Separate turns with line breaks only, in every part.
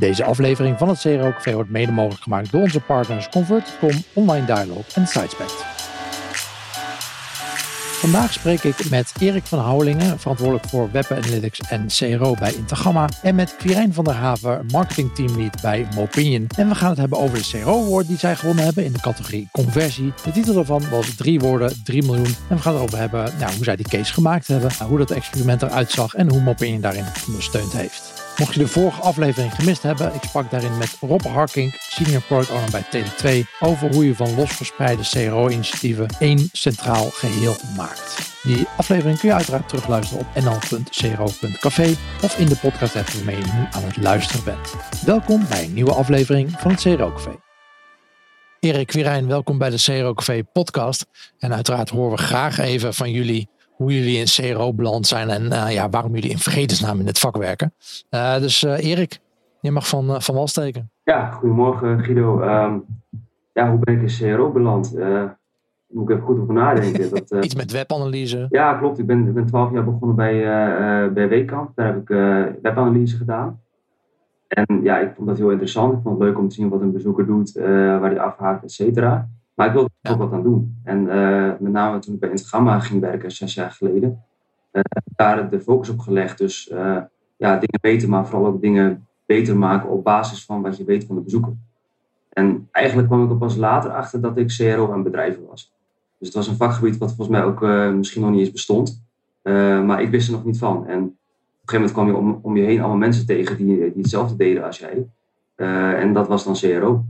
Deze aflevering van het CRO Café wordt mede mogelijk gemaakt door onze partners Convert.com, Online Dialog en Sidespect. Vandaag spreek ik met Erik van Houwelingen, verantwoordelijk voor Web Analytics en CRO bij Intergamma. En met Quirijn van der Haven, marketing teamlead bij Mopinion. En we gaan het hebben over de CRO Award die zij gewonnen hebben in de categorie conversie. De titel daarvan was drie woorden, 3 miljoen. En we gaan erover hebben nou, hoe zij die case gemaakt hebben, hoe dat experiment eruit zag en hoe Mopinion daarin ondersteund heeft. Mocht je de vorige aflevering gemist hebben, ik sprak daarin met Rob Harking, senior product owner bij Tele2, over hoe je van los verspreide CRO-initiatieven één centraal geheel maakt. Die aflevering kun je uiteraard terugluisteren op nl.cro.café of in de podcast app waarmee je nu aan het luisteren bent. Welkom bij een nieuwe aflevering van het CRO Café. Erik Quirijn, welkom bij de CRO Café podcast. En uiteraard horen we graag even van jullie hoe jullie in CRO beland zijn en uh, ja, waarom jullie in vredesnaam in het vak werken. Uh, dus uh, Erik, je mag van, van wal steken.
Ja, goedemorgen Guido. Um, ja, hoe ben ik in CRO beland? Moet ik even goed over nadenken.
Dat, Iets met webanalyse.
Ja, klopt. Ik ben, ik ben 12 jaar begonnen bij, bij Weekamp. Daar heb ik webanalyse gedaan. En ja, ik vond dat heel interessant. Ik vond het leuk om te zien wat een bezoeker doet, waar hij afhaakt, et cetera. Maar ik wilde er ook wat aan doen. En uh, met name toen ik bij Instagramma ging werken, zes jaar geleden, uh, daar de focus op gelegd. Dus uh, ja, dingen beter, maar vooral ook dingen beter maken op basis van wat je weet van de bezoeker. En eigenlijk kwam ik er pas later achter dat ik CRO aan bedrijven was. Dus het was een vakgebied wat volgens mij ook misschien nog niet eens bestond. maar ik wist er nog niet van. En op een gegeven moment kwam je om, om je heen allemaal mensen tegen die, die hetzelfde deden als jij. en dat was dan CRO.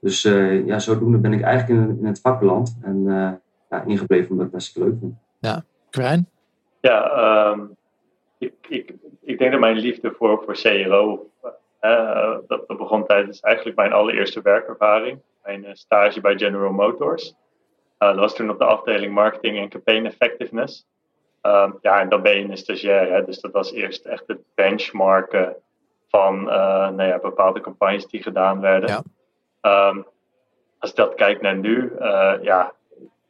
Dus uh, ja, zodoende ben ik eigenlijk in, in het vak beland en uh, ja, ingebleven omdat ik het best leuk vind.
Ja, Krijn?
Ja, um, ik, ik, ik denk dat mijn liefde voor, voor CRO, uh, dat, dat begon tijdens eigenlijk mijn allereerste werkervaring. Mijn stage bij General Motors. dat was toen op de afdeling marketing en campaign effectiveness. Um, ja, en dan ben je een stagiair, hè, dus dat was eerst echt het benchmarken van nou ja, bepaalde campagnes die gedaan werden. Ja. Um, als ik dat kijk naar nu, uh, ja,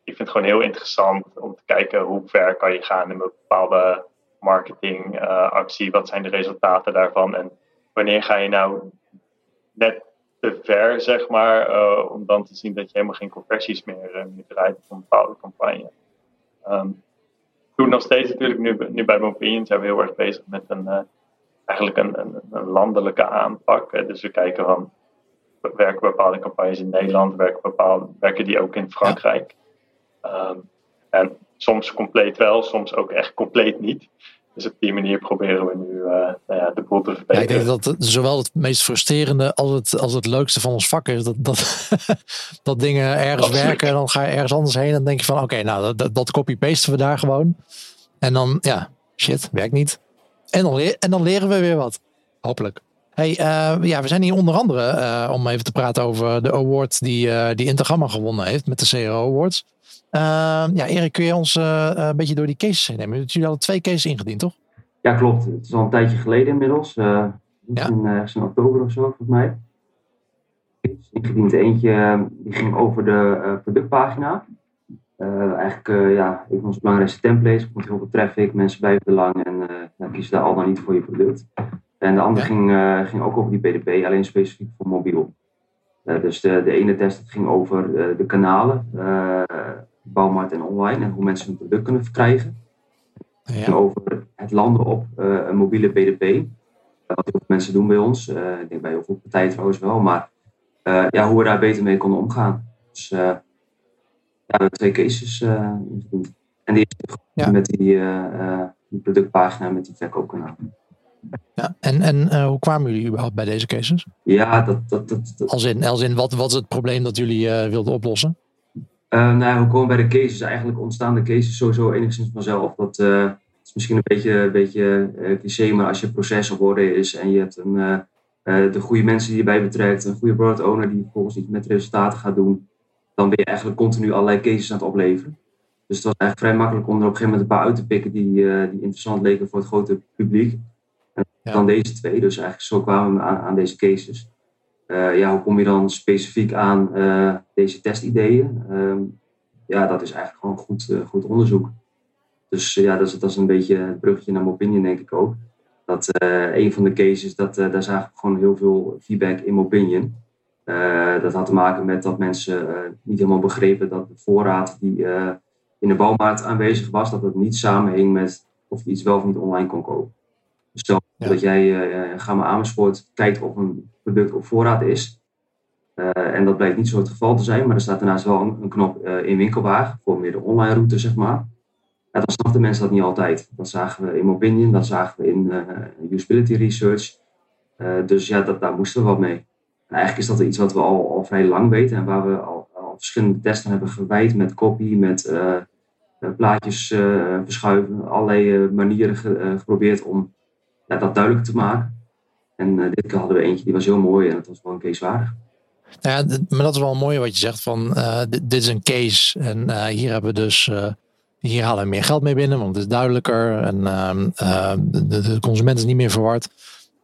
ik vind het gewoon heel interessant om te kijken hoe ver kan je gaan in een bepaalde marketingactie, uh, wat zijn de resultaten daarvan en wanneer ga je nou net te ver, zeg maar, uh, om dan te zien dat je helemaal geen conversies meer, uh, meer draait op een bepaalde campagne. Um, ik doe nog steeds natuurlijk, nu, nu bij Mopinion zijn we heel erg bezig met een, eigenlijk een, een, een landelijke aanpak. dus we kijken van werken bepaalde campagnes in Nederland, werken, bepaalde, werken die ook in Frankrijk. Ja. Um, en soms compleet wel, soms ook echt compleet niet. Dus op die manier proberen we nu uh, nou ja, de boel te verbeteren.
Ja, ik denk dat het, zowel het meest frustrerende als het, als het leukste van ons vak is. Dat, dat, dat dingen ergens Absoluut. werken en dan ga je ergens anders heen. En dan denk je van oké, okay, nou dat, dat copy-pasten we daar gewoon. En dan, ja, shit, werkt niet. En dan, en dan leren we weer wat. Hopelijk. Hey, uh, ja, we zijn hier onder andere uh, om even te praten over de award die, uh, die Intergamma gewonnen heeft met de CRO Awards. ja, Erik, kun je ons een beetje door die cases heen nemen? Jullie hadden twee cases ingediend, toch?
Ja, klopt. Het is al een tijdje geleden inmiddels. ja? in, in oktober of zo, volgens mij. Ingediend eentje, die ging over de productpagina. eigenlijk ja, een van onze belangrijkste templates. komt heel veel traffic, mensen blijven er lang en dan kiezen daar al dan niet voor je product. En de andere ging, uh, ging ook over die BDP, alleen specifiek voor mobiel. Uh, dus de, de ene test ging over uh, de kanalen, bouwmarkt en online, en hoe mensen hun product kunnen verkrijgen. Ja. ging over het landen op een mobiele BDP. wat heel veel mensen doen bij ons. ik denk bij heel veel partijen trouwens wel. Maar ja, hoe we daar beter mee konden omgaan. Dus ja, de twee cases. en die ja. met die, die productpagina, met die verkoopkanaal.
Ja, en en uh, hoe kwamen jullie überhaupt bij deze cases?
Ja, dat... dat, dat, dat.
Als, in, als in, wat, wat is het probleem dat jullie uh, wilden oplossen?
Uh, nou, we komen bij de cases. Eigenlijk ontstaan de cases sowieso enigszins vanzelf. Dat is misschien een beetje, een beetje cliché, maar als je proces op orde is en je hebt een, de goede mensen die je bij betrekt, een goede product owner die vervolgens iets met resultaten gaat doen, dan ben je eigenlijk continu allerlei cases aan het opleveren. Dus het was eigenlijk vrij makkelijk om er op een gegeven moment een paar uit te pikken die, die interessant leken voor het grote publiek dan deze twee. Dus eigenlijk zo kwamen we aan, aan deze cases. Uh, ja, hoe kom je dan specifiek aan uh, deze testideeën? Um, ja, dat is eigenlijk gewoon goed, uh, goed onderzoek. Dus ja, dat is, dat is een beetje het bruggetje naar mijn denk ik ook. Dat een van de cases, dat, daar zagen we gewoon heel veel feedback in opinion. dat had te maken met dat mensen niet helemaal begrepen dat de voorraad die in de bouwmarkt aanwezig was, dat het niet samenhing met of je iets wel of niet online kon kopen. Dus stel dat jij uh, ga maar Amersfoort kijkt of een product op voorraad is. Uh, en dat blijkt niet zo het geval te zijn, maar er staat daarnaast wel een, een knop uh, in winkelwagen voor meer de online route, zeg maar. Ja, dan snapten mensen dat niet altijd. Dat zagen we in Opinion, dat zagen we in usability research. dus ja, dat, daar moesten we wat mee. En eigenlijk is dat iets wat we al, al vrij lang weten en waar we al, al verschillende testen hebben gewijd met copy, met plaatjes verschuiven, allerlei manieren geprobeerd om dat duidelijk te maken. En uh, dit keer hadden we eentje die was heel mooi en dat was wel een case waardig.
Nou ja, maar dat is wel mooi wat je zegt van uh, dit, is een case en uh, hier hebben we dus hier halen we meer geld mee binnen, want het is duidelijker en ehm, de, de, consument is niet meer verward.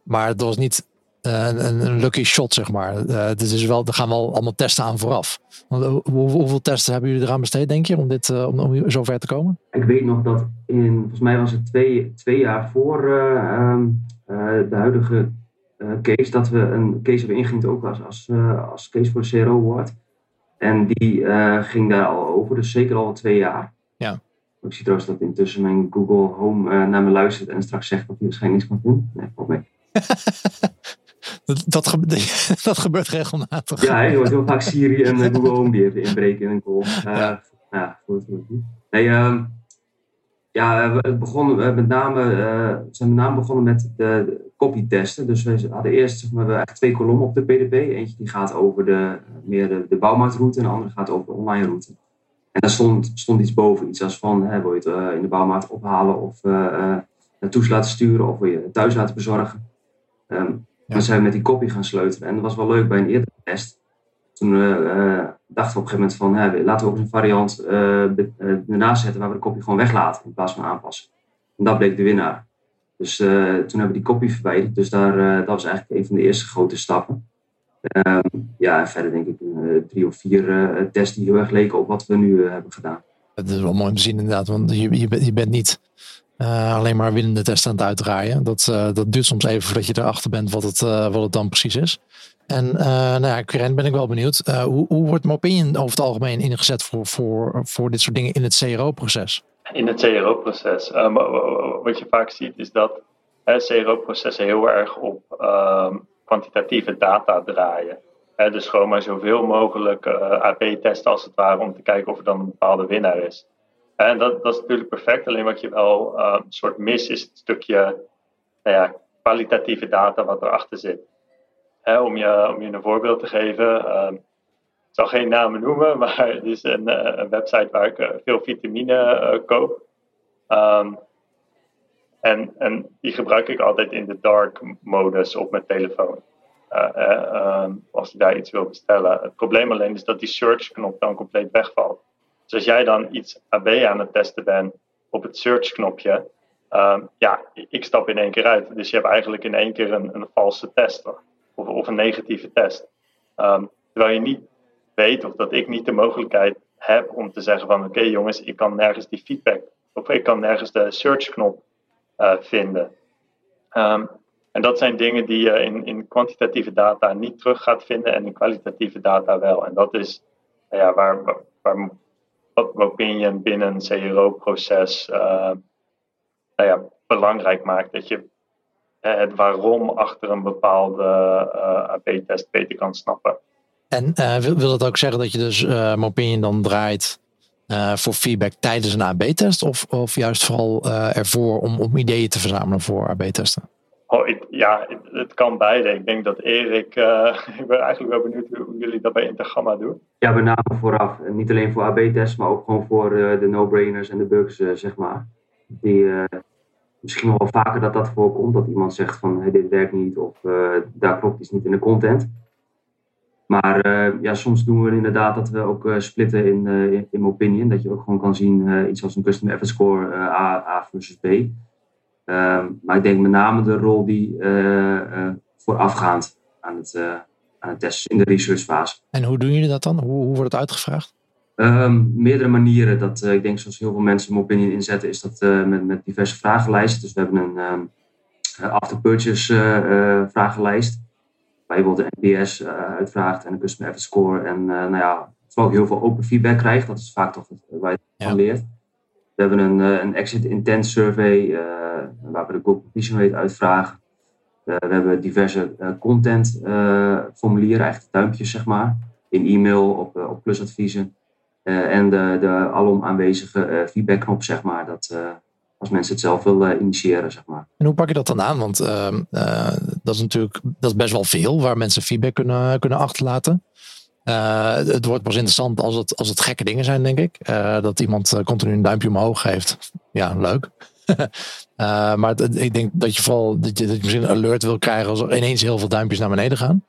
Maar het was niet een, een, lucky shot, zeg maar. het is wel, er gaan wel allemaal testen aan vooraf. hoeveel testen hebben jullie eraan besteed, denk je, om, dit, om, om zover te komen?
Ik weet nog dat in, volgens mij was het twee, twee jaar voor ehm, de huidige case dat we een case hebben ingediend ook als, als, als case voor de CRO Award. En die uh, ging daar al over, dus zeker al twee jaar.
Ja.
Ik zie trouwens dat intussen mijn Google Home naar me luistert en straks zegt dat hij waarschijnlijk niks kan doen. Nee, valt mee.
dat, dat, gebeurt, dat, gebeurt regelmatig.
Ja, je hoort heel vaak Siri en Google Home die even inbreken in een call. ja. ja, goed, goed. Nee, um, ja, we, begonnen, met name, uh, zijn met name begonnen met de, copy testen. Dus we hadden eerst zeg maar, twee kolommen op de PDP. Eentje die gaat over de, meer de, de bouwmarktroute en de andere gaat over de online route. En daar stond, stond iets boven. Iets als van, hè, wil je het uh, in de bouwmarkt ophalen of uh, naartoe laten sturen of wil je het thuis laten bezorgen. Um, ja. Dan zijn we met die copy gaan sleutelen. En dat was wel leuk bij een eerdere test. Toen dachten we op een gegeven moment van, hè, laten we ook een variant ernaast zetten waar we de copy gewoon weglaten in plaats van aanpassen. En dat bleek de winnaar. Dus uh, toen hebben we die kopie verwijderd. Dus daar, uh, dat was eigenlijk een van de eerste grote stappen. Um, ja, en verder denk ik drie of vier tests die heel erg leken op wat we nu hebben gedaan.
Het is wel mooi om te zien inderdaad, want je, je, bent, je bent niet alleen maar winnende testen aan het uitdraaien. Dat, dat duurt soms even voordat je erachter bent wat het, wat het dan precies is. En nou ja, Karen, ben ik wel benieuwd. hoe, hoe wordt Mopinion over het algemeen ingezet voor, voor, voor dit soort dingen in het CRO-proces?
in het CRO-proces. Wat je vaak ziet is dat CRO-processen heel erg op um, kwantitatieve data draaien. dus gewoon maar zoveel mogelijk eh, AP-testen als het ware om te kijken of er dan een bepaalde winnaar is. En dat, dat is natuurlijk perfect, alleen wat je wel um, een soort mis is het stukje nou kwalitatieve data wat erachter zit. om, je, om je een voorbeeld te geven, zal geen namen noemen, maar het is een, uh, een website waar ik uh, veel vitamine koop. Um, en, en die gebruik ik altijd in de dark modus op mijn telefoon. Um, als ik daar iets wil bestellen. Het probleem alleen is dat die search knop dan compleet wegvalt. Dus als jij dan iets AB aan het testen bent op het search knopje, um, ja, ik stap in één keer uit. Dus je hebt eigenlijk in één keer een, een valse test of, of een negatieve test. Um, terwijl je niet weet of dat ik niet de mogelijkheid heb om te zeggen van oké jongens, ik kan nergens die feedback of ik kan nergens de search knop uh, vinden. Um, en dat zijn dingen die je in, in kwantitatieve data niet terug gaat vinden en in kwalitatieve data wel. En dat is ja, waar, waar wat opinion binnen een CRO-proces uh, nou ja, belangrijk maakt. Dat je het waarom achter een bepaalde uh, AB-test beter kan snappen.
En uh, wil, wil, dat ook zeggen dat je dus uh, dan draait voor feedback tijdens een AB-test? Of, of juist vooral ervoor om, om ideeën te verzamelen voor AB-testen?
Oh, ja, het, kan beide. Ik denk dat Erik, ik ben eigenlijk wel benieuwd hoe jullie dat bij Intergamma doen.
Ja, met name vooraf. Niet alleen voor AB-tests, maar ook gewoon voor de no-brainers en de bugs, zeg maar. Die, misschien wel vaker dat dat voorkomt, dat iemand zegt van hey, dit werkt niet of daar klopt iets niet in de content. Maar ja, soms doen we inderdaad dat we ook splitten in, in, in opinion. Dat je ook gewoon kan zien iets als een custom effort score A, A versus B. Ehm, maar ik denk met name de rol die voorafgaand aan het, aan het testen in de researchfase.
En hoe doen jullie dat dan? Hoe, hoe wordt het uitgevraagd?
Um, meerdere manieren. Dat, ik denk zoals heel veel mensen opinion inzetten, is dat met, met diverse vragenlijsten. Dus we hebben een, um, after purchase vragenlijst. Waar je bijvoorbeeld de NPS uitvraagt en de customer effort score. En nou ja, vooral ook heel veel open feedback krijgt. Dat is vaak toch waar je van leert. We hebben een, een exit intent survey waar we de completion rate uitvragen. we hebben diverse content formulieren, eigenlijk duimpjes zeg maar. In e-mail, op, op plusadviezen. en de, de alom aanwezige feedbackknop zeg maar. Dat, als mensen het zelf willen initiëren, zeg maar.
En hoe pak je dat dan aan? Want ehm, dat is natuurlijk dat is best wel veel waar mensen feedback kunnen, kunnen achterlaten. Uh, het wordt pas interessant als het, als het gekke dingen zijn, denk ik. Uh, dat iemand continu een duimpje omhoog geeft. Ja, leuk. maar ik denk dat je vooral dat je, misschien een alert wil krijgen als er ineens heel veel duimpjes naar beneden gaan.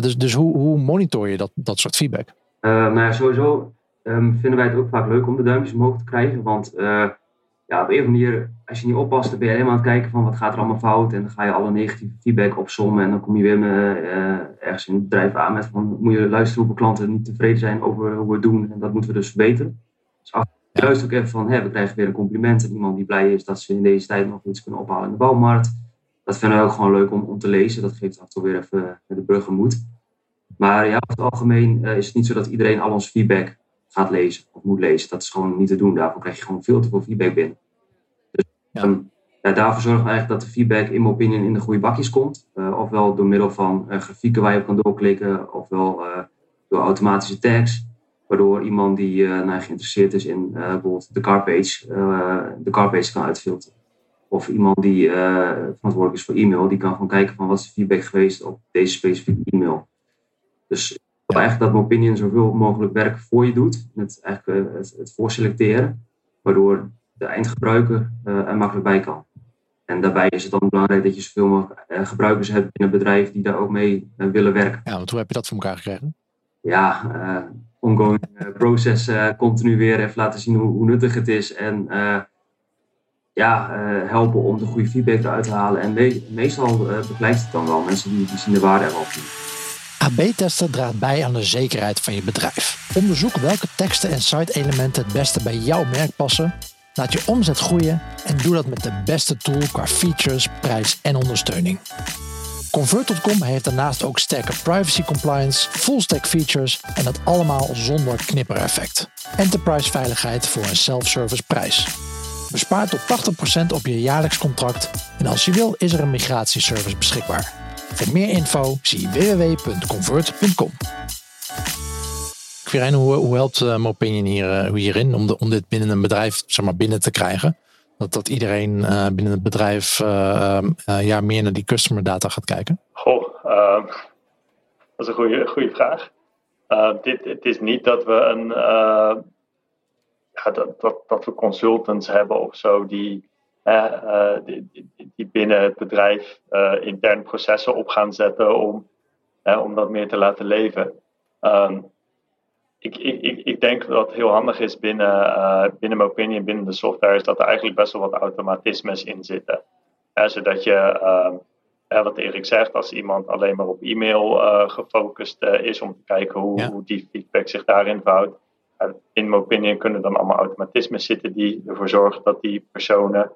dus dus hoe, hoe monitor je dat, dat soort feedback?
nou ja, sowieso um, vinden wij het ook vaak leuk om de duimpjes omhoog te krijgen. Want ja, op een of andere manier, als je niet oppast, dan ben je helemaal aan het kijken van wat gaat er allemaal fout. En dan ga je alle negatieve feedback opzommen. En dan kom je weer met, uh, ergens in het bedrijf aan met van, moet je luisteren hoeveel klanten niet tevreden zijn over hoe we het doen. En dat moeten we dus verbeteren. Dus af, juist ook even van, hè, we krijgen weer een compliment. En iemand die blij is dat ze in deze tijd nog iets kunnen ophalen in de bouwmarkt. Dat vinden we ook gewoon leuk om, om te lezen. Dat geeft af en toe weer even de burger moed. Maar ja, over het algemeen uh, is het niet zo dat iedereen al ons feedback gaat lezen of moet lezen. Dat is gewoon niet te doen. Daarvoor krijg je gewoon veel te veel feedback binnen. Dus ja. Um, ja, daarvoor zorgen we eigenlijk dat de feedback in mijn opinie in de goede bakjes komt. Uh, ofwel door middel van uh, grafieken waar je op kan doorklikken, ofwel uh, door automatische tags. Waardoor iemand die nou, geïnteresseerd is in bijvoorbeeld de carpage, de carpage kan uitfilteren. Of iemand die verantwoordelijk is voor e-mail, die kan gewoon kijken van wat is de feedback geweest op deze specifieke e-mail. Dus eigenlijk dat Mopinion zoveel mogelijk werk voor je doet. Het, eigenlijk, eh, het, het voorselecteren. Waardoor de eindgebruiker uh, er makkelijk bij kan. En daarbij is het dan belangrijk dat je zoveel mogelijk uh, gebruikers hebt in een bedrijf die daar ook mee uh, willen werken.
Ja, want hoe heb je dat voor elkaar gekregen?
Ja, ongoing proces continu weer even laten zien hoe, hoe nuttig het is. En ja, helpen om de goede feedback eruit te halen. En me meestal begrijpt het dan wel. Mensen die, die zien de waarde ervan.
AB-testen draagt bij aan de zekerheid van je bedrijf. Onderzoek welke teksten en site-elementen het beste bij jouw merk passen. Laat je omzet groeien en doe dat met de beste tool qua features, prijs en ondersteuning. Convert.com heeft daarnaast ook sterke privacy compliance, full stack features en dat allemaal zonder knippereffect. Enterprise veiligheid voor een self-service prijs. Bespaar tot 80% op je jaarlijks contract en als je wil is er een migratieservice beschikbaar. Voor meer info zie www.convert.com. Quirijn, hoe, hoe helpt uh, Mopinion hier, uh, hierin om, de, dit binnen een bedrijf zeg maar, binnen te krijgen? Dat, dat iedereen uh, binnen het bedrijf ja, meer naar die customer data gaat kijken?
Goh, ehm, dat is een goede, goede vraag. Ehm, dit, het is niet dat we een ja, dat, dat, dat we consultants hebben of zo die die, die, binnen het bedrijf uh, intern processen op gaan zetten om, om dat meer te laten leven. Um, ik, ik, ik denk dat het heel handig is binnen, uh, binnen mijn binnen de software, is dat er eigenlijk best wel wat automatismes in zitten. zodat je, uh, wat Erik zegt, als iemand alleen maar op e-mail gefocust is om te kijken hoe, hoe die feedback zich daarin verhoudt. in mijn kunnen dan allemaal automatismes zitten die ervoor zorgen dat die personen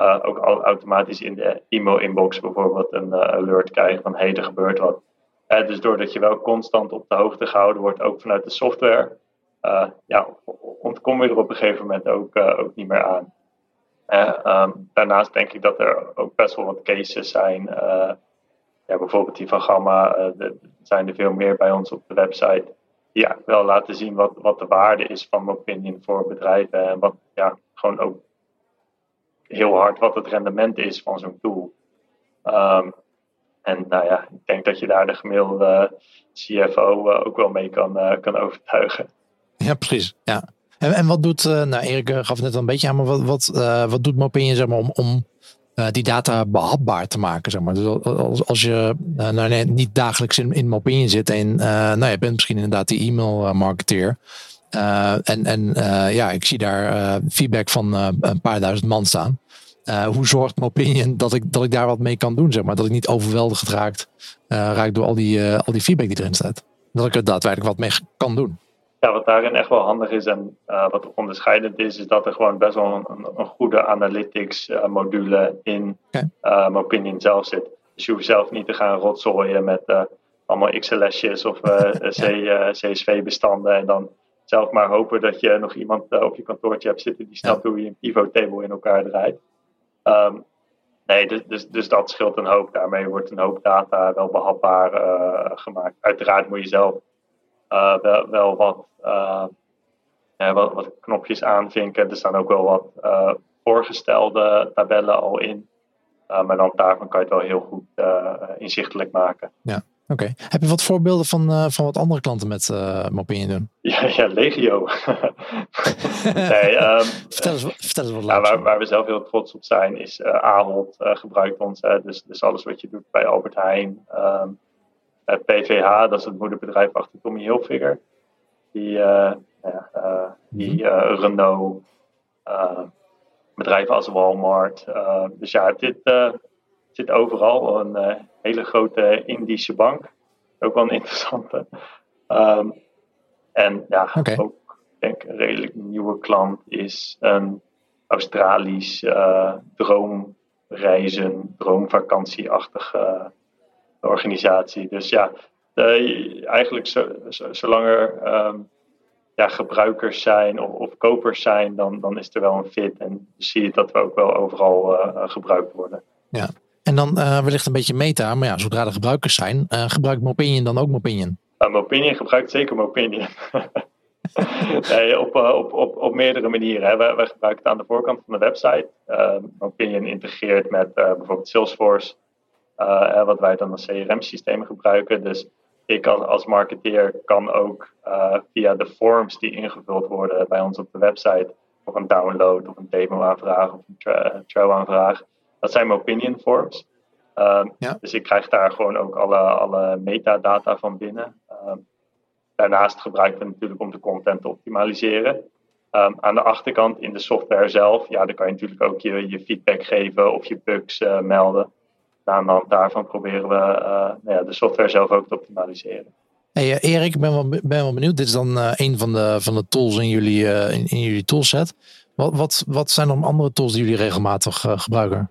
uh, ook automatisch in de e-mail-inbox bijvoorbeeld een uh, alert krijgen van hey, er gebeurt wat. Uh, dus doordat je wel constant op de hoogte gehouden wordt, ook vanuit de software, ja, ontkom je er op een gegeven moment ook, ook niet meer aan. Um, daarnaast denk ik dat er ook best wel wat cases zijn. ja, bijvoorbeeld die van Gamma, er zijn er veel meer bij ons op de website. Die ja, wel laten zien wat, wat de waarde is van Opinion voor bedrijven. En wat ja, gewoon ook heel hard wat het rendement is van zo'n tool. Um, en nou ja, ik denk dat je daar de gemiddelde CFO uh, ook wel mee kan, uh, kan overtuigen.
Ja, precies. Ja. En, en wat doet, nou Erik gaf net al een beetje aan, maar wat, wat, wat doet Mopinion zeg maar, om, om die data behapbaar te maken? Zeg maar. Dus als, als je nou, nee, niet dagelijks in, in Mopinion zit en nou, je bent misschien inderdaad die e-mail marketeer. Uh, en en uh, ja, ik zie daar uh, feedback van een paar duizend man staan. hoe zorgt Mopinion dat ik, dat ik daar wat mee kan doen? Zeg maar? Dat ik niet overweldigd raakt, raak door al die, al die feedback die erin staat. Dat ik er daadwerkelijk wat mee kan doen.
ja, wat daarin echt wel handig is en wat onderscheidend is, is dat er gewoon best wel een, een goede analytics module in okay. Mopinion zelf zit. Dus je hoeft zelf niet te gaan rotzooien met allemaal XLS'jes of CSV-bestanden en dan zelf maar hopen dat je nog iemand op je kantoortje hebt zitten die snapt hoe je een pivot-table in elkaar draait. Um, nee, dus, dus, dus, dat scheelt een hoop. Daarmee wordt een hoop data wel behapbaar gemaakt. Uiteraard moet je zelf uh, wel, wel wat, wat, wat, knopjes aanvinken. Er staan ook wel wat voorgestelde tabellen al in. maar dan daarvan kan je het wel heel goed inzichtelijk maken.
Ja. Oké. Heb je wat voorbeelden van, van wat andere klanten met uh, Mopinion doen?
Ja, ja legio. nee, um,
vertel, eens, vertel eens wat
ja, waar, waar, we zelf heel trots op zijn is uh, Ahold gebruikt ons. dus, dus alles wat je doet bij Albert Heijn. Um, PVH, dat is het moederbedrijf achter Tommy Hilfiger. Die, die uh, Renault, bedrijven als Walmart. dus ja, dit zit overal. Een hele grote Indische bank. Ook wel een interessante. Um, en ja, okay. ook denk een redelijk nieuwe klant is een Australisch droomreizen, droomvakantieachtige organisatie. Dus ja, eigenlijk zo, zolang er um, ja, gebruikers zijn of, of, kopers zijn, dan, dan is er wel een fit. En zie je dat we ook wel overal uh, gebruikt worden.
Ja, en dan uh, wellicht een beetje meta, maar ja, zodra er gebruikers zijn, uh, gebruikt Mopinion dan ook Mopinion?
Uh, Mopinion gebruikt zeker Mopinion. op, op, op, op meerdere manieren. Hè. Wij, gebruiken het aan de voorkant van de website. Mopinion integreert met bijvoorbeeld Salesforce. Wat wij dan als CRM-systeem gebruiken. Dus ik als, als marketeer kan ook via de forms die ingevuld worden bij ons op de website, of een download, of een demo-aanvraag, of een trial-aanvraag. Dat zijn mijn opinion forms. Um, ja. Dus ik krijg daar gewoon ook alle, alle metadata van binnen. Um, daarnaast gebruiken we natuurlijk om de content te optimaliseren. Um, aan de achterkant in de software zelf, ja, dan kan je natuurlijk ook je, je feedback geven of je bugs uh, melden aan de hand daarvan proberen we uh, nou ja, de software zelf ook te optimaliseren.
Hey, uh, Erik, ik ben wel, ben wel benieuwd. Dit is dan een van de, van de tools in jullie, in, in, jullie toolset. Wat, wat, wat zijn er andere tools die jullie regelmatig gebruiken?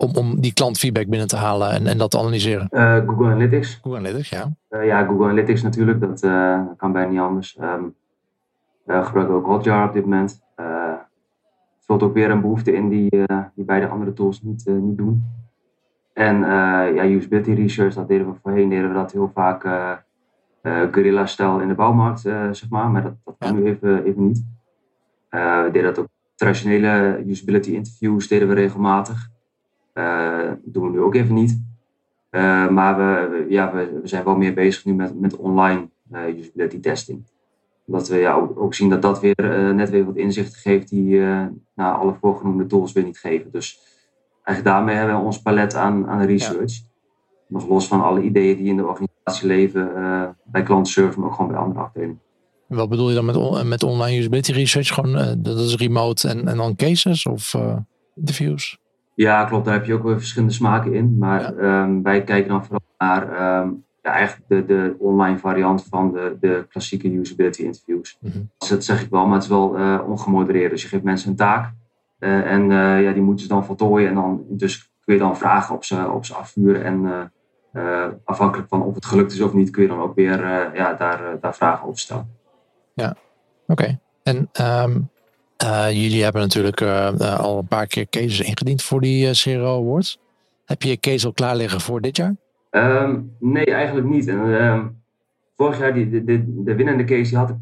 Om, om die klantfeedback binnen te halen en, en dat te analyseren?
Google Analytics.
Google Analytics, ja.
ja, Google Analytics natuurlijk. Dat kan bijna niet anders. Um, we gebruiken ook Hotjar op dit moment. vult ook weer een behoefte in die, die beide andere tools niet, niet doen. En ja, usability research, dat deden we voorheen, deden we dat heel vaak guerrilla-stijl in de bouwmarkt, zeg maar. Maar dat, dat kan nu even, even niet. we deden dat ook traditionele usability interviews, deden we regelmatig. Dat doen we nu ook even niet. maar we, ja, we, we, zijn wel meer bezig nu met, met online usability testing. Omdat we ja, ook, ook zien dat dat weer net weer wat inzichten geeft die nou, alle voorgenoemde tools weer niet geven. Dus eigenlijk daarmee hebben we ons palet aan, aan research. Nog los van alle ideeën die in de organisatie leven uh, bij klantenservice, maar ook gewoon bij andere afdelingen.
Wat bedoel je dan met, met online usability research? Gewoon, uh, dat is remote en, en dan cases of uh, interviews?
Ja, klopt. Daar heb je ook weer verschillende smaken in. Maar ja. um, wij kijken dan vooral naar um, ja, eigenlijk de, de online variant van de, de klassieke usability interviews. Mm -hmm. dus dat zeg ik wel, maar het is wel ongemodereerd. Dus je geeft mensen een taak uh, en uh, ja, die moeten ze dan voltooien. En dan intussen kun je dan vragen op ze, op ze afvuren. En uh, afhankelijk van of het gelukt is of niet, kun je dan ook weer ja, daar, daar vragen over stellen.
Ja, oké. Okay. En um, jullie hebben natuurlijk al een paar keer cases ingediend voor die CRO Awards. Heb je je case al klaar liggen voor dit jaar?
Um, nee, eigenlijk niet. En, um, vorig jaar, die, de, de, de winnende case, die had ik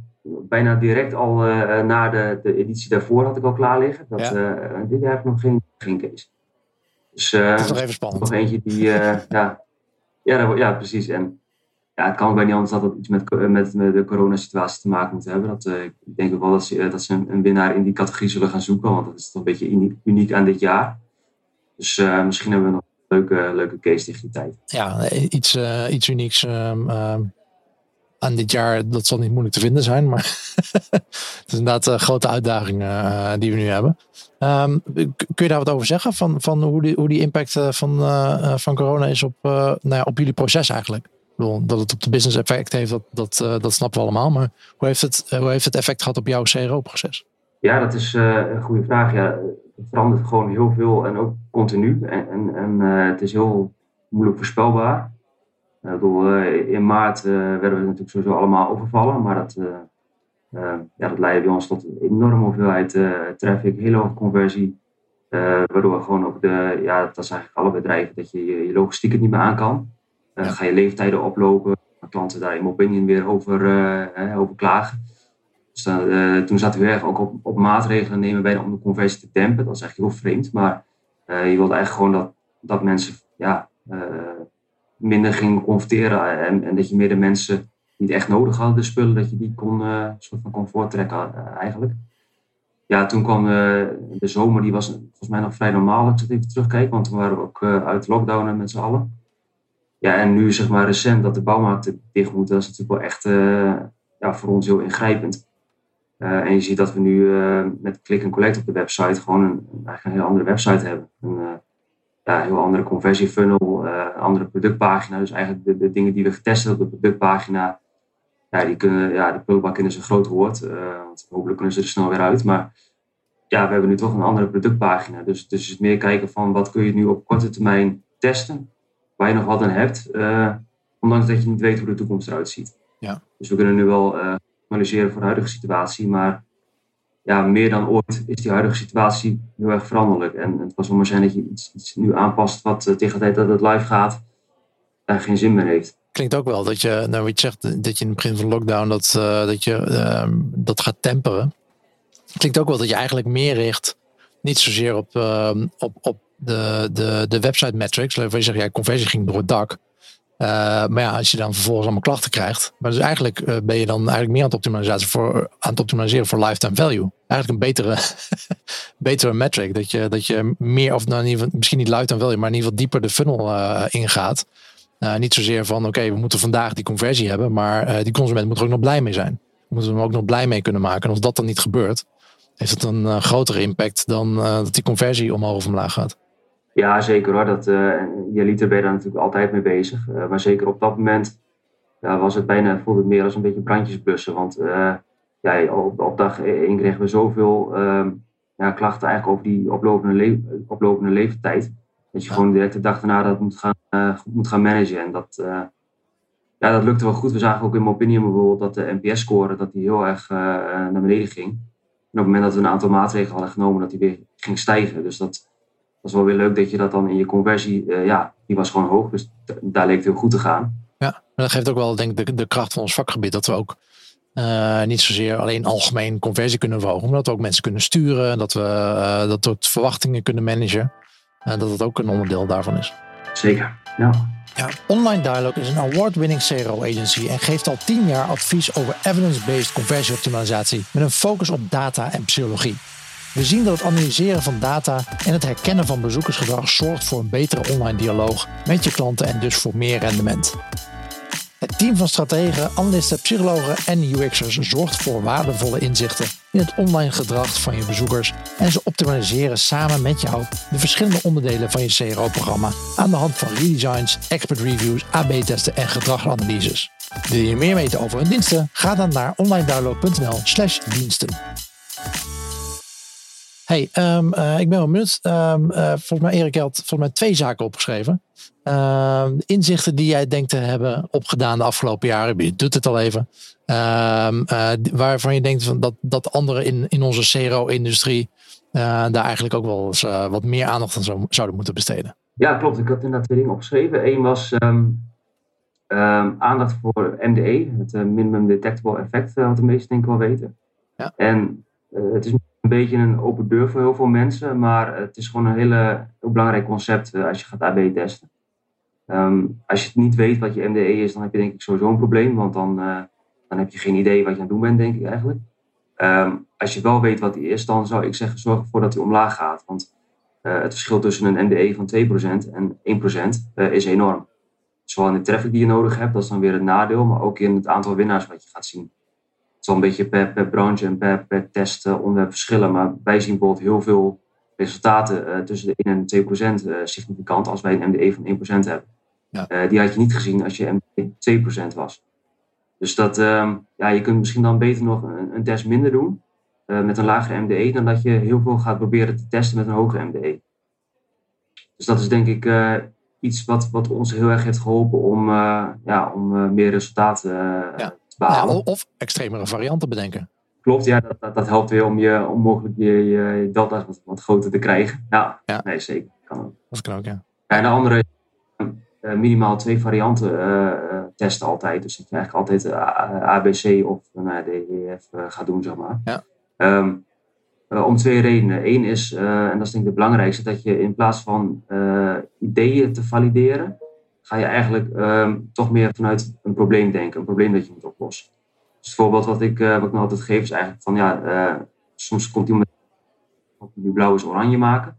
bijna direct al uh, na de, de editie daarvoor had ik al klaar liggen. Dat, ja. uh, dit jaar heb ik nog geen, geen case.
Dus, uh, dat is nog even spannend.
Nog eentje die, ja, ja, ja, precies. En ja, het kan bij niet anders dat het iets met, met, met de coronasituatie te maken moet hebben. Dat, ik denk ook wel dat ze, dat ze een, winnaar in die categorie zullen gaan zoeken, want dat is toch een beetje uniek, aan dit jaar. Dus misschien hebben we nog een leuke, leuke case tegen die tijd.
Ja, iets, iets unieks. Um, aan dit jaar, dat zal niet moeilijk te vinden zijn, maar het is inderdaad een grote uitdaging die we nu hebben. Um, kun je daar wat over zeggen van, van hoe, die, hoe die impact van, van corona is op, nou ja, op jullie proces eigenlijk? Dat het op de business effect heeft, dat, dat, uh, dat snappen we allemaal. Maar hoe heeft het, hoe heeft het effect gehad op jouw CRO-proces?
Ja, dat is een goede vraag. Ja, het verandert gewoon heel veel en ook continu. En, en, en het is heel moeilijk voorspelbaar. Bedoel, in maart werden we natuurlijk sowieso allemaal overvallen, maar dat, ja, dat leidde bij ons tot een enorme hoeveelheid traffic, hele hoge conversie. Uh, waardoor gewoon ook de, ja, dat is eigenlijk alle bedrijven, dat je je, logistiek het niet meer aan kan. Uh, Ga je leeftijden oplopen, klanten daar in mijn opinion weer over, uh, over klagen. Dus toen zaten we erg ook op, op maatregelen nemen om de conversie te dempen. Dat is eigenlijk heel vreemd, maar je wilde eigenlijk gewoon dat, dat mensen ja, minder gingen converteren en, en dat je meer de mensen niet echt nodig hadden, de spullen, dat je die kon, soort van kon voortrekken eigenlijk ja, toen kwam uh, de zomer, die was volgens mij nog vrij normaal als ik het even terugkijk, want toen waren we ook uh, uit lockdown met z'n allen. Ja, en nu zeg maar recent dat de bouwmarkten dicht moeten, dat is natuurlijk wel echt uh, ja, voor ons heel ingrijpend. en je ziet dat we nu met click and collect op de website gewoon een, eigenlijk een heel andere website hebben. Een ja, heel andere conversiefunnel, een andere productpagina. Dus eigenlijk de, dingen die we getest hebben op de productpagina, ja, die kunnen, ja, de prullenbak is een groot woord. Want hopelijk kunnen ze er snel weer uit. Maar ja, we hebben nu toch een andere productpagina. Dus, dus meer kijken van wat kun je nu op korte termijn testen. Waar je nog wat aan hebt. Uh, ondanks dat je niet weet hoe de toekomst eruit ziet.
Ja.
Dus we kunnen nu wel uh, analyseren voor de huidige situatie. Maar ja, meer dan ooit is die huidige situatie heel erg veranderlijk. En het was wel maar zijn dat je iets, iets nu aanpast wat tegen de tijd dat het live gaat, daar geen zin meer heeft
klinkt ook wel dat je, nou wat je zegt, dat je in het begin van lockdown dat, uh, dat je uh, dat gaat temperen. Klinkt ook wel dat je eigenlijk meer richt, niet zozeer op, uh, op, op de, de, de website metrics. Waar je zegt, ja, conversie ging door het dak. Uh, maar ja, als je dan vervolgens allemaal klachten krijgt. Maar dus eigenlijk uh, ben je dan eigenlijk meer aan het optimaliseren voor, aan het optimaliseren voor lifetime value. Eigenlijk een betere, betere metric. Dat je, dat je meer, of nou misschien niet lifetime value, maar in ieder geval dieper de funnel uh, ingaat. Niet zozeer van oké, we moeten vandaag die conversie hebben, maar die consument moet er ook nog blij mee zijn. We moeten hem ook nog blij mee kunnen maken. En als dat dan niet gebeurt, heeft het een grotere impact dan dat die conversie omhoog of omlaag gaat.
Ja, zeker hoor. Dat, je liter ben je daar natuurlijk altijd mee bezig. maar zeker op dat moment was het bijna, voelde het meer als een beetje brandjesblussen. Want ja, op, op dag 1 kregen we zoveel ehm, ja, klachten eigenlijk over die oplopende, le oplopende leeftijd. Dat je gewoon direct de dag daarna dat moet gaan, uh, moet gaan managen. En dat, uh, ja, dat lukte wel goed. We zagen ook in mijn opinion bijvoorbeeld dat de NPS-score dat die heel erg uh, naar beneden ging. En op het moment dat we een aantal maatregelen hadden genomen, dat die weer ging stijgen. Dus dat was wel weer leuk dat je dat dan in je conversie, ja, die was gewoon hoog. Dus daar leek het heel goed te gaan.
Ja, maar dat geeft ook wel denk ik de, de kracht van ons vakgebied. Dat we ook uh, niet zozeer alleen algemeen conversie kunnen verhogen, maar dat we ook mensen kunnen sturen, dat we uh, dat soort verwachtingen kunnen managen. En dat het ook een onderdeel daarvan is.
Zeker, ja.
Ja, Online Dialogue is een award-winning CRO agency en geeft al tien jaar advies over evidence-based conversieoptimalisatie met een focus op data en psychologie. We zien dat het analyseren van data en het herkennen van bezoekersgedrag zorgt voor een betere online dialoog met je klanten en dus voor meer rendement. Het team van strategen, analisten, psychologen en UX'ers zorgt voor waardevolle inzichten in het online gedrag van je bezoekers en ze optimaliseren samen met jou de verschillende onderdelen van je CRO-programma aan de hand van redesigns, expert reviews, AB-testen en gedragsanalyses. Wil je meer weten over hun diensten? Ga dan naar onlinedownload.nl/slash diensten. Hey, um, uh, ik ben wel benieuwd. Um, uh, volgens mij, Erik, had volgens mij twee zaken opgeschreven. Uh, inzichten die jij denkt te hebben opgedaan de afgelopen jaren. Je doet het al even. Uh, waarvan je denkt van dat, dat anderen in, in onze CRO-industrie daar eigenlijk ook wel eens wat meer aandacht aan zou, zouden moeten besteden.
Ja, klopt. Ik had inderdaad twee dingen opgeschreven. Eén was um, aandacht voor MDE, het minimum detectable effect, wat de meesten denk ik wel weten. Ja. En het is een beetje een open deur voor heel veel mensen, maar het is gewoon een hele heel belangrijk concept als je gaat AB testen. Um, als je niet weet wat je MDE is, dan heb je denk ik sowieso een probleem, want dan, uh, dan heb je geen idee wat je aan het doen bent, denk ik eigenlijk. Um, als je wel weet wat die is, dan zou ik zeggen, zorg ervoor dat hij omlaag gaat. Want uh, het verschil tussen een MDE van 2% en 1% uh, eh, is enorm. Zowel in de traffic die je nodig hebt, dat is dan weer het nadeel, maar ook in het aantal winnaars wat je gaat zien. Zal een beetje per, per branche en per, per test onderwerp verschillen, maar wij zien bijvoorbeeld heel veel resultaten tussen de 1 en 2% significant als wij een MDE van 1% hebben. Ja. die had je niet gezien als je MD 2% was. Dus dat, ehm, ja, je kunt misschien dan beter nog een, een test minder doen met een lagere MDE dan dat je heel veel gaat proberen te testen met een hoge MDE. Dus dat is denk ik iets wat, wat ons heel erg heeft geholpen om, ja, om meer resultaten ja.
Of extremere varianten bedenken.
Klopt, ja, dat, dat, dat, helpt weer om, je, om mogelijk je, je delta's wat, wat groter te krijgen. Ja, nee, zeker. Kan ook.
Dat kan ook, ja.
En de andere, uh, minimaal twee varianten uh, testen altijd. Dus dat je eigenlijk altijd ABC of uh, DEF gaat doen, zeg maar.
Ja.
Um, om twee redenen. Eén is, en dat is denk ik de belangrijkste, dat je in plaats van ideeën te valideren, ga je eigenlijk um, toch meer vanuit een probleem denken. Een probleem dat je moet oplossen. Dus het voorbeeld wat ik, wat ik nou altijd geef is eigenlijk van, ja, soms komt iemand die blauw is oranje maken.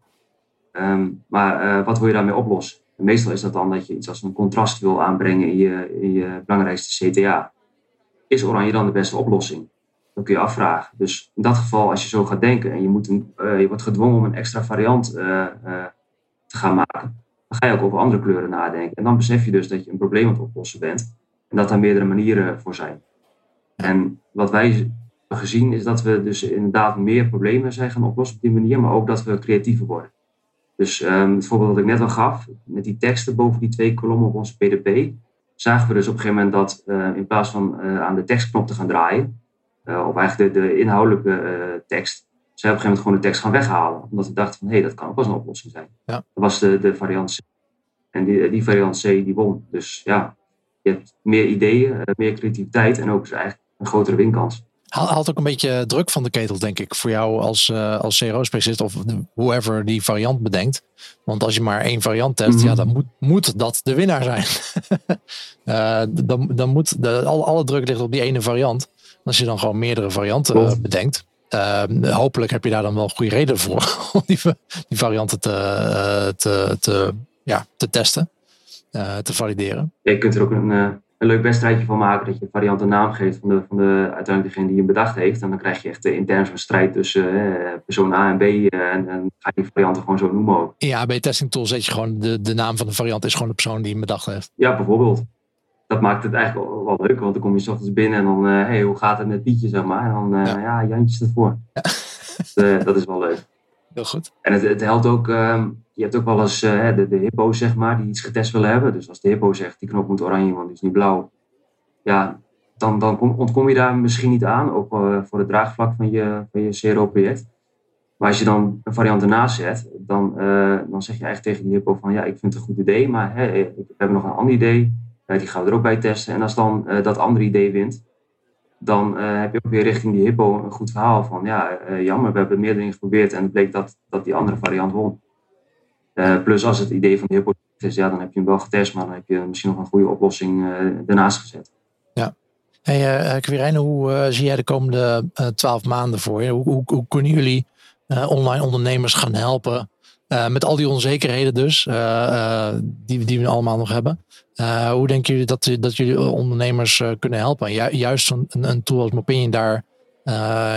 Um, maar wat wil je daarmee oplossen? En meestal is dat dan dat je iets als een contrast wil aanbrengen in je, je belangrijkste CTA. Is oranje dan de beste oplossing? Dan kun je afvragen. Dus in dat geval, als je zo gaat denken en je, moet een, uh, je wordt gedwongen om een extra variant uh, uh, te gaan maken, dan ga je ook over andere kleuren nadenken. En dan besef je dus dat je een probleem aan het oplossen bent en dat daar meerdere manieren voor zijn. En wat wij hebben gezien is dat we dus inderdaad meer problemen zijn gaan oplossen op die manier, maar ook dat we creatiever worden. Dus um, het voorbeeld dat ik net al gaf, met die teksten boven die twee kolommen op onze PDP, zagen we dus op een gegeven moment dat uh, in plaats van uh, aan de tekstknop te gaan draaien, uh, of eigenlijk de, de inhoudelijke tekst, zij op een gegeven moment gewoon de tekst gaan weghalen. Omdat we dachten van, hé, hey, dat kan ook wel eens een oplossing zijn.
Ja.
Dat was de, de variant C. En die, die variant C, die won. Dus ja, je hebt meer ideeën, meer creativiteit en ook dus eigenlijk een grotere winkans
haalt ook een beetje druk van de ketel, denk ik, voor jou als, uh, als CRO-specialist of whoever die variant bedenkt. Want als je maar één variant test, mm -hmm. ja, dan moet, moet dat de winnaar zijn. uh, dan, dan moet de, alle, alle druk ligt op die ene variant. Als je dan gewoon meerdere varianten uh, bedenkt. Hopelijk heb je daar dan wel goede reden voor om die, die varianten te, te, te, ja, te testen, te valideren.
Ja, je kunt er ook een een leuk wedstrijdje van maken. Dat je een variant een naam geeft van, de, van de, uiteindelijk degene die hem bedacht heeft. En dan krijg je echt intern zo'n strijd tussen uh, persoon A en B. En, en ga je die varianten gewoon zo noemen ook.
In je AB-testing tool zet je gewoon de, de naam van de variant is gewoon de persoon die hem bedacht heeft.
Ja, bijvoorbeeld. Dat maakt het eigenlijk wel, wel leuk, want dan kom je ochtends binnen en dan, hé, hey, hoe gaat het met Pietje, zeg maar. En dan, ja. ja, Jantje ervoor. Ja. Dus, dat is wel leuk.
Heel goed.
En het, het helpt ook, um, je hebt ook wel eens uh, de, de hippo's, zeg maar, die iets getest willen hebben. Dus als de hippo zegt, die knop moet oranje, want die is niet blauw ja, dan, dan ontkom je daar misschien niet aan, ook uh, voor het draagvlak van je, van je CRO-project. Maar als je dan een variant ernaast zet, dan, uh, dan zeg je eigenlijk tegen die hippo van ja, ik vind het een goed idee, maar hè, we hebben nog een ander idee, die gaan we er ook bij testen. En als dan dat andere idee wint, dan heb je ook weer richting die hippo een goed verhaal van ja, jammer, we hebben meerdere dingen geprobeerd en het bleek dat, dat die andere variant won. plus als het idee van de hippo is, ja, dan heb je hem wel getest, maar dan heb je misschien nog een goede oplossing ernaast gezet.
Hey, uh, hoe zie jij de komende twaalf uh, maanden voor je? Hoe, hoe, hoe kunnen jullie online ondernemers gaan helpen? Met al die onzekerheden dus, die, die we allemaal nog hebben. hoe denken jullie dat, dat jullie ondernemers kunnen helpen? En ju juist een, een tool als Mopinion daar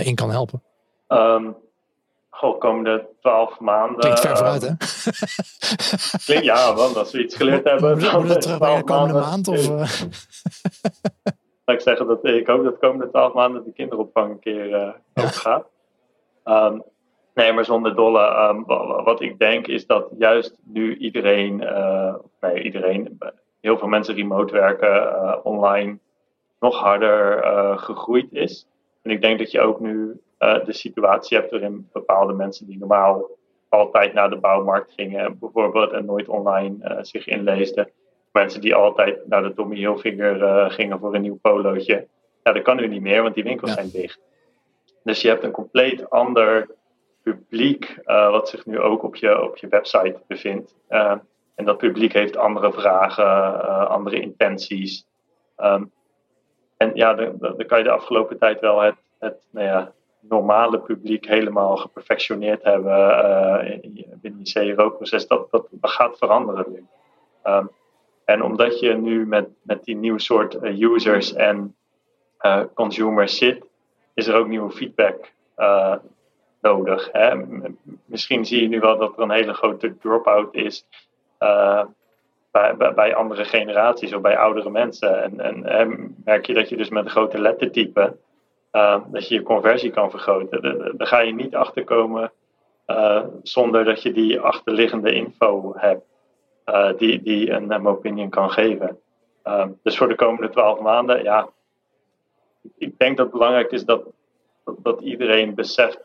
in kan helpen?
Um, goh, komende twaalf maanden...
Klinkt ver vooruit, hè?
Klinkt, ja, want als we iets geleerd hebben...
Moet, moet het terug bij de komende maand? Of,
ik zeggen dat ik hoop dat de komende twaalf maanden de kinderopvang een keer uh, gaat. Um, nee, maar zonder dolle. Um, wat ik denk is dat juist nu iedereen, uh, nee, iedereen, heel veel mensen remote werken, uh, online, nog harder gegroeid is. En ik denk dat je ook nu de situatie hebt waarin bepaalde mensen die normaal altijd naar de bouwmarkt gingen, bijvoorbeeld, en nooit online zich inleesden mensen die altijd naar de Tommy Hilfiger gingen voor een nieuw polootje. Ja, dat kan nu niet meer, want die winkels ja. zijn dicht. Dus je hebt een compleet ander publiek, uh, wat zich nu ook op je, op je website bevindt. Uh, en dat publiek heeft andere vragen, andere intenties. Um, en ja, dan, kan je de afgelopen tijd wel het, het nou ja, normale publiek helemaal geperfectioneerd hebben binnen je CRO-proces. Dat, dat, dat gaat veranderen nu. Um, en omdat je nu met, met die nieuwe soort users en consumers zit, is er ook nieuwe feedback nodig. Hè? Misschien zie je nu wel dat er een hele grote drop-out is bij, bij, andere generaties of bij oudere mensen. En, en, merk je dat je dus met een grote lettertype uh, dat je je conversie kan vergroten. Daar ga je niet achterkomen uh, zonder dat je die achterliggende info hebt uh, die, die een opinion kan geven. Dus voor de komende twaalf maanden, ja, ik denk dat het belangrijk is dat, dat, iedereen beseft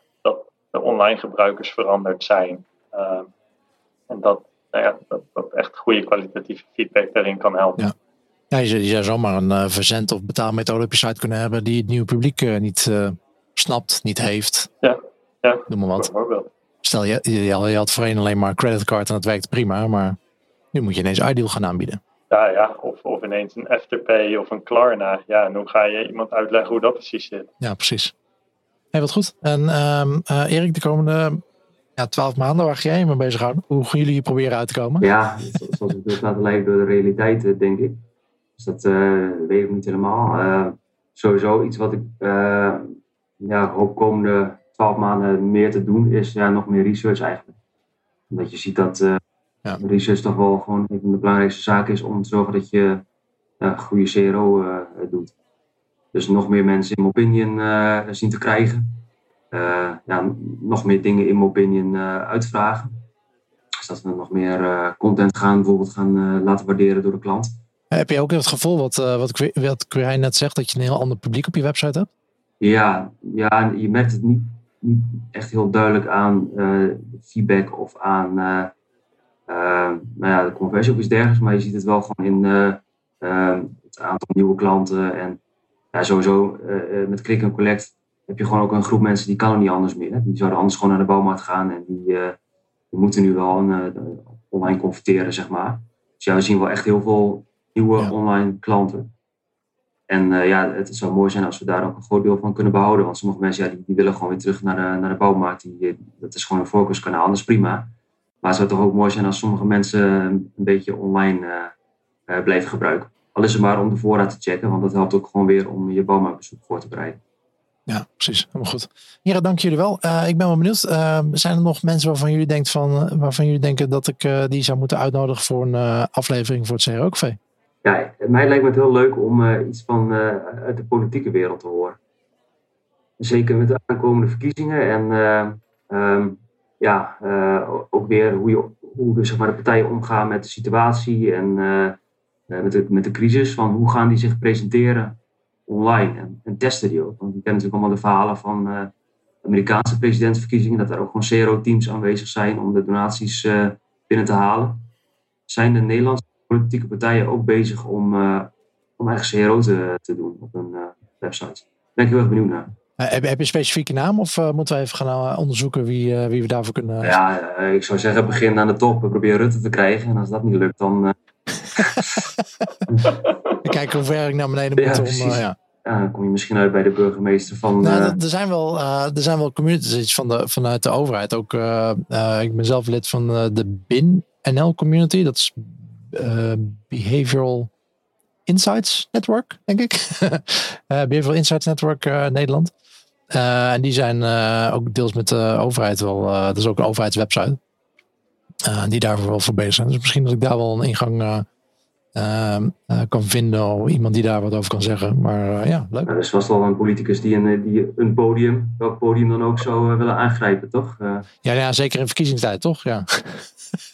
de online gebruikers veranderd zijn. Ehm, en dat, nou ja, dat, dat echt goede kwalitatieve feedback daarin kan helpen.
Ja. Ja, je, zou zomaar een uh, verzend- of betaalmethode op je site kunnen hebben die het nieuwe publiek uh, niet uh, snapt, niet heeft.
Ja, ja.
Noem maar wat. Stel, je, je, je had voorheen alleen maar creditcard en dat werkte prima, maar nu moet je ineens Ideal gaan aanbieden.
Ja, ja. Of, of ineens een Afterpay of een Klarna. Ja, en hoe ga je iemand uitleggen hoe dat precies zit?
Ja, precies. Hey, wat goed. En um, Erik, de komende ja, twaalf maanden, waar ga jij mee bezighouden? Hoe gaan jullie hier proberen uit te komen?
Ja, zoals ik het laten leiden door de realiteit, denk ik. Dus dat uh, weet ik niet helemaal. Uh, sowieso iets wat ik uh, ja, hoop komende twaalf maanden meer te doen, is ja, nog meer research eigenlijk. Omdat je ziet dat ja. research toch wel gewoon een van de belangrijkste zaken is om te zorgen dat je goede CRO doet. Dus nog meer mensen in opinion zien te krijgen. ja, nog meer dingen in opinion uitvragen. Dus dat we nog meer content gaan bijvoorbeeld gaan laten waarderen door de klant.
Heb je ook het gevoel, wat, uh, wat, wat Quirijn net zegt, dat je een heel ander publiek op je website hebt?
Ja, ja je merkt het niet, niet echt heel duidelijk aan uh, feedback of aan uh, nou ja, de conversie of iets dergelijks. Maar je ziet het wel gewoon in het aantal nieuwe klanten. En ja, sowieso met Click and Collect heb je gewoon ook een groep mensen die kan niet anders meer. Hè? Die zouden anders gewoon naar de bouwmarkt gaan en die, die moeten nu wel een, online converteren, zeg maar. Dus ja, we zien wel echt heel veel nieuwe online klanten. En uh, ja, het zou mooi zijn als we daar ook een groot deel van kunnen behouden. Want sommige mensen ja, die, die willen gewoon weer terug naar de, naar de bouwmarkt. Die, dat is gewoon een focuskanaal, dat is prima. Maar het zou toch ook mooi zijn als sommige mensen een beetje online uh, uh, blijven gebruiken. Al is het maar om de voorraad te checken, want dat helpt ook gewoon weer om je bouwmarktbezoek voor te bereiden.
Ja, precies. Helemaal goed. Heren, dank jullie wel. Uh, ik ben wel benieuwd. Uh, zijn er nog mensen waarvan jullie, denkt van, waarvan jullie denken dat ik uh, die zou moeten uitnodigen voor een aflevering voor het CRO-café?
ja, mij lijkt het heel leuk om iets van uit de politieke wereld te horen. Zeker met de aankomende verkiezingen en um, ja, ook weer hoe, je, hoe de, zeg maar, de partijen omgaan met de situatie en met, de, met de crisis. Van hoe gaan die zich presenteren online en, en testen die ook. Want we kennen natuurlijk allemaal de verhalen van de Amerikaanse presidentsverkiezingen, dat er ook gewoon CRO-teams aanwezig zijn om de donaties binnen te halen. Zijn de Nederlandse politieke partijen ook bezig om, uh, om eigen CRO te, te doen op hun uh, website. Daar ben ik heel erg benieuwd naar.
Uh, heb, heb, je een specifieke naam of moeten we even gaan onderzoeken wie, wie we daarvoor kunnen?
Ja, ik zou zeggen begin aan de top. Probeer Rutte te krijgen. En als dat niet lukt, dan...
Kijken hoe ver ik naar beneden moet
ja, om... ja. Ja, dan kom je misschien uit bij de burgemeester van.
Nou, er, zijn wel, uh, er zijn wel communities van de, vanuit de overheid. Ook, ik ben zelf lid van de BIN NL community. Dat is Behavioral Insights Network, denk ik. Behavioral Insights Network uh, Nederland. en die zijn ook deels met de overheid wel. dat is ook een overheidswebsite. die daarvoor wel voor bezig zijn. Dus misschien dat ik daar wel een ingang kan vinden. Of iemand die daar wat over kan zeggen. Maar ja, leuk.
er is vast wel een politicus die een, die een podium, welk podium dan ook zou willen aangrijpen, toch?
Ja, ja, zeker in verkiezingstijd, toch? Ja.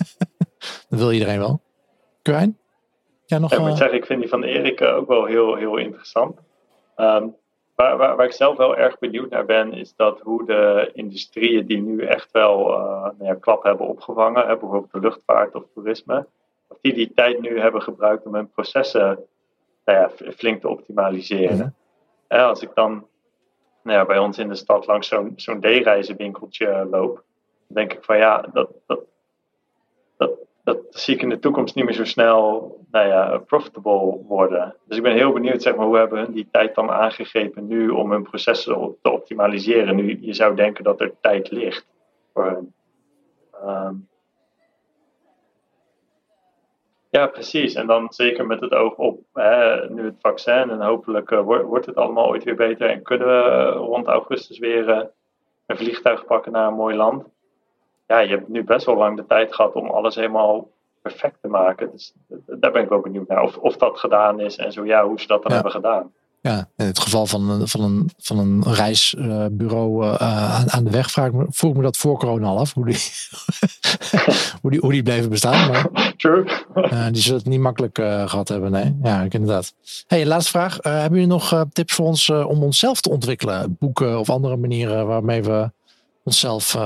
dat wil iedereen wel. Quijn?
Ja, nog, ik moet zeggen, ik vind die van Erik eh, ook wel heel, heel interessant. Um, waar, waar, waar, ik zelf wel erg benieuwd naar ben, is dat hoe de industrieën die nu echt wel uh, nou ja, klap hebben opgevangen, hè, bijvoorbeeld de luchtvaart of toerisme, die die tijd nu hebben gebruikt om hun processen nou ja, flink te optimaliseren. Ja. als ik dan nou ja, bij ons in de stad langs zo'n zo'n D-reizenwinkeltje loop, dan denk ik van ja, dat, dat, dat, dat zie ik in de toekomst niet meer zo snel nou ja, profitable worden. Dus ik ben heel benieuwd, zeg maar, hoe hebben hun die tijd dan aangegrepen nu om hun processen te optimaliseren? Nu, je zou denken dat er tijd ligt voor hun. Um, ja, precies. En dan zeker met het oog op hè, nu het vaccin en hopelijk uh, wordt, wordt het allemaal ooit weer beter en kunnen we uh, rond augustus weer uh, een vliegtuig pakken naar een mooi land ja, je hebt nu best wel lang de tijd gehad om alles helemaal perfect te maken. Dus daar ben ik wel benieuwd naar of, of dat gedaan is en zo ja, hoe ze dat dan hebben gedaan.
Ja, in het geval van een, van een, van een reisbureau uh, aan, aan, de weg vraag, vroeg me dat voor corona al af, hoe die, hoe die, hoe die bleven bestaan. Maar,
True.
Uh, die zullen het niet makkelijk uh, gehad hebben, nee. Ja, inderdaad. Hey, laatste vraag. hebben jullie nog tips voor ons om onszelf te ontwikkelen? Boeken of andere manieren waarmee we onszelf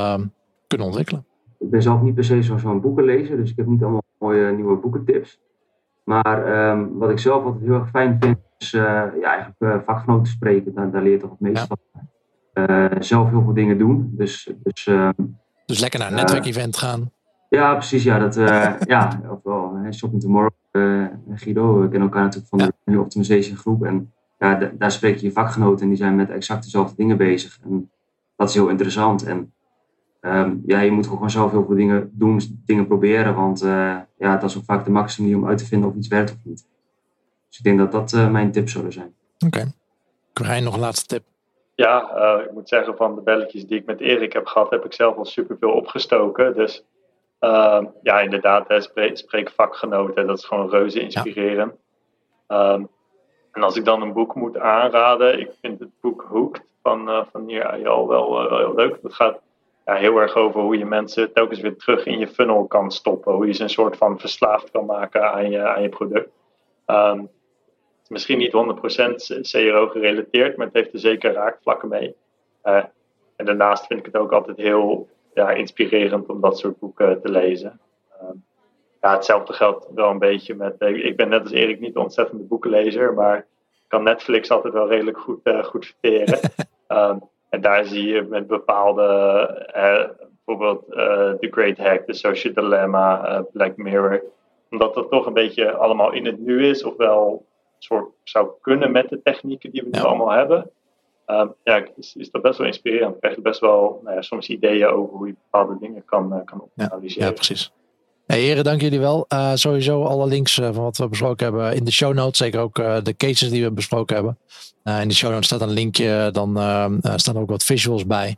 kunnen ontwikkelen?
Ik ben zelf niet per se zo'n boekenlezer, dus ik heb niet allemaal mooie nieuwe boekentips. Maar um, wat ik zelf altijd heel erg fijn vind, is uh, ja, eigenlijk uh, vakgenoten spreken. Daar, daar leer je toch het meest van. Uh, zelf heel veel dingen doen. Dus, dus, ehm,
dus lekker naar een netwerkevent gaan.
Ja, precies. Ja, dat, ja ofwel Shopping Tomorrow. Guido, we kennen elkaar natuurlijk van ja. de New Optimization groep. En ja, daar spreek je vakgenoten en die zijn met exact dezelfde dingen bezig. En dat is heel interessant. En um, ja, je moet gewoon zelf heel veel dingen doen, dingen proberen. Want uh, ja, dat is ook vaak de maximum om uit te vinden of iets werkt of niet. Dus ik denk dat dat uh, mijn tips zullen zijn.
Oké. Okay. nog een laatste tip?
Ja, uh, ik moet zeggen van de belletjes die ik met Erik heb gehad, heb ik zelf al superveel opgestoken. Dus ehm, ja, inderdaad, spreek, spreek, vakgenoten, dat is gewoon reuze inspirerend. Ja. Um, en als ik dan een boek moet aanraden, ik vind het boek Hooked van, van Nier Ayal wel, wel heel leuk. Dat gaat ja, heel erg over hoe je mensen telkens weer terug in je funnel kan stoppen. Hoe je ze een soort van verslaafd kan maken aan je, aan je product. Um, is misschien niet 100% CRO gerelateerd, maar het heeft er zeker raakvlakken mee. Uh, en daarnaast vind ik het ook altijd heel ja, inspirerend om dat soort boeken te lezen. Um, ja, hetzelfde geldt wel een beetje met. Ik ben net als Erik niet een ontzettende boekenlezer, maar kan Netflix altijd wel redelijk goed, uh, goed verteren. um, En daar zie je met bepaalde, uh, bijvoorbeeld The Great Hack, The Social Dilemma, Black Mirror, omdat dat toch een beetje allemaal in het nu is, ofwel soort zou kunnen met de technieken die we nu allemaal hebben. Um, ja, is, is dat best wel inspirerend. Je krijgt best wel nou ja, soms ideeën over hoe je bepaalde dingen kan, kan optimaliseren.
Ja, ja, precies. Hey, heren, dank jullie wel. Uh, sowieso alle links uh, van wat we besproken hebben in de show notes. Zeker ook uh, de cases die we besproken hebben. in de show notes staat een linkje. Dan staan ook wat visuals bij.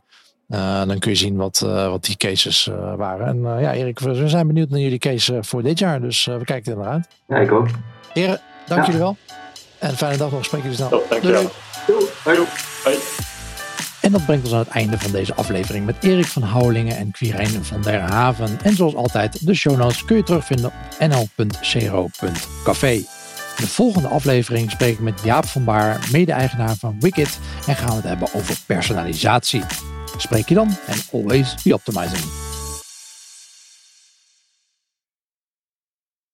dan kun je zien wat, wat die cases waren. En ja, Erik, we zijn benieuwd naar jullie case voor dit jaar. Dus we kijken er naar uit.
Ja, ik ook.
Heren, dank ja. jullie wel. En fijne dag nog. Spreek jullie snel.
Top, dankjewel. Doei.
Doei.
Doei.
En dat brengt ons aan het einde van deze aflevering met Erik van Houwelingen en Quirijn van der Haven. En zoals altijd, de show notes kun je terugvinden op nl.cero.café. In de volgende aflevering spreek ik met Jaap van Baar, mede-eigenaar van Wicked, en gaan we het hebben over personalisatie. Spreek je dan en always be optimizing.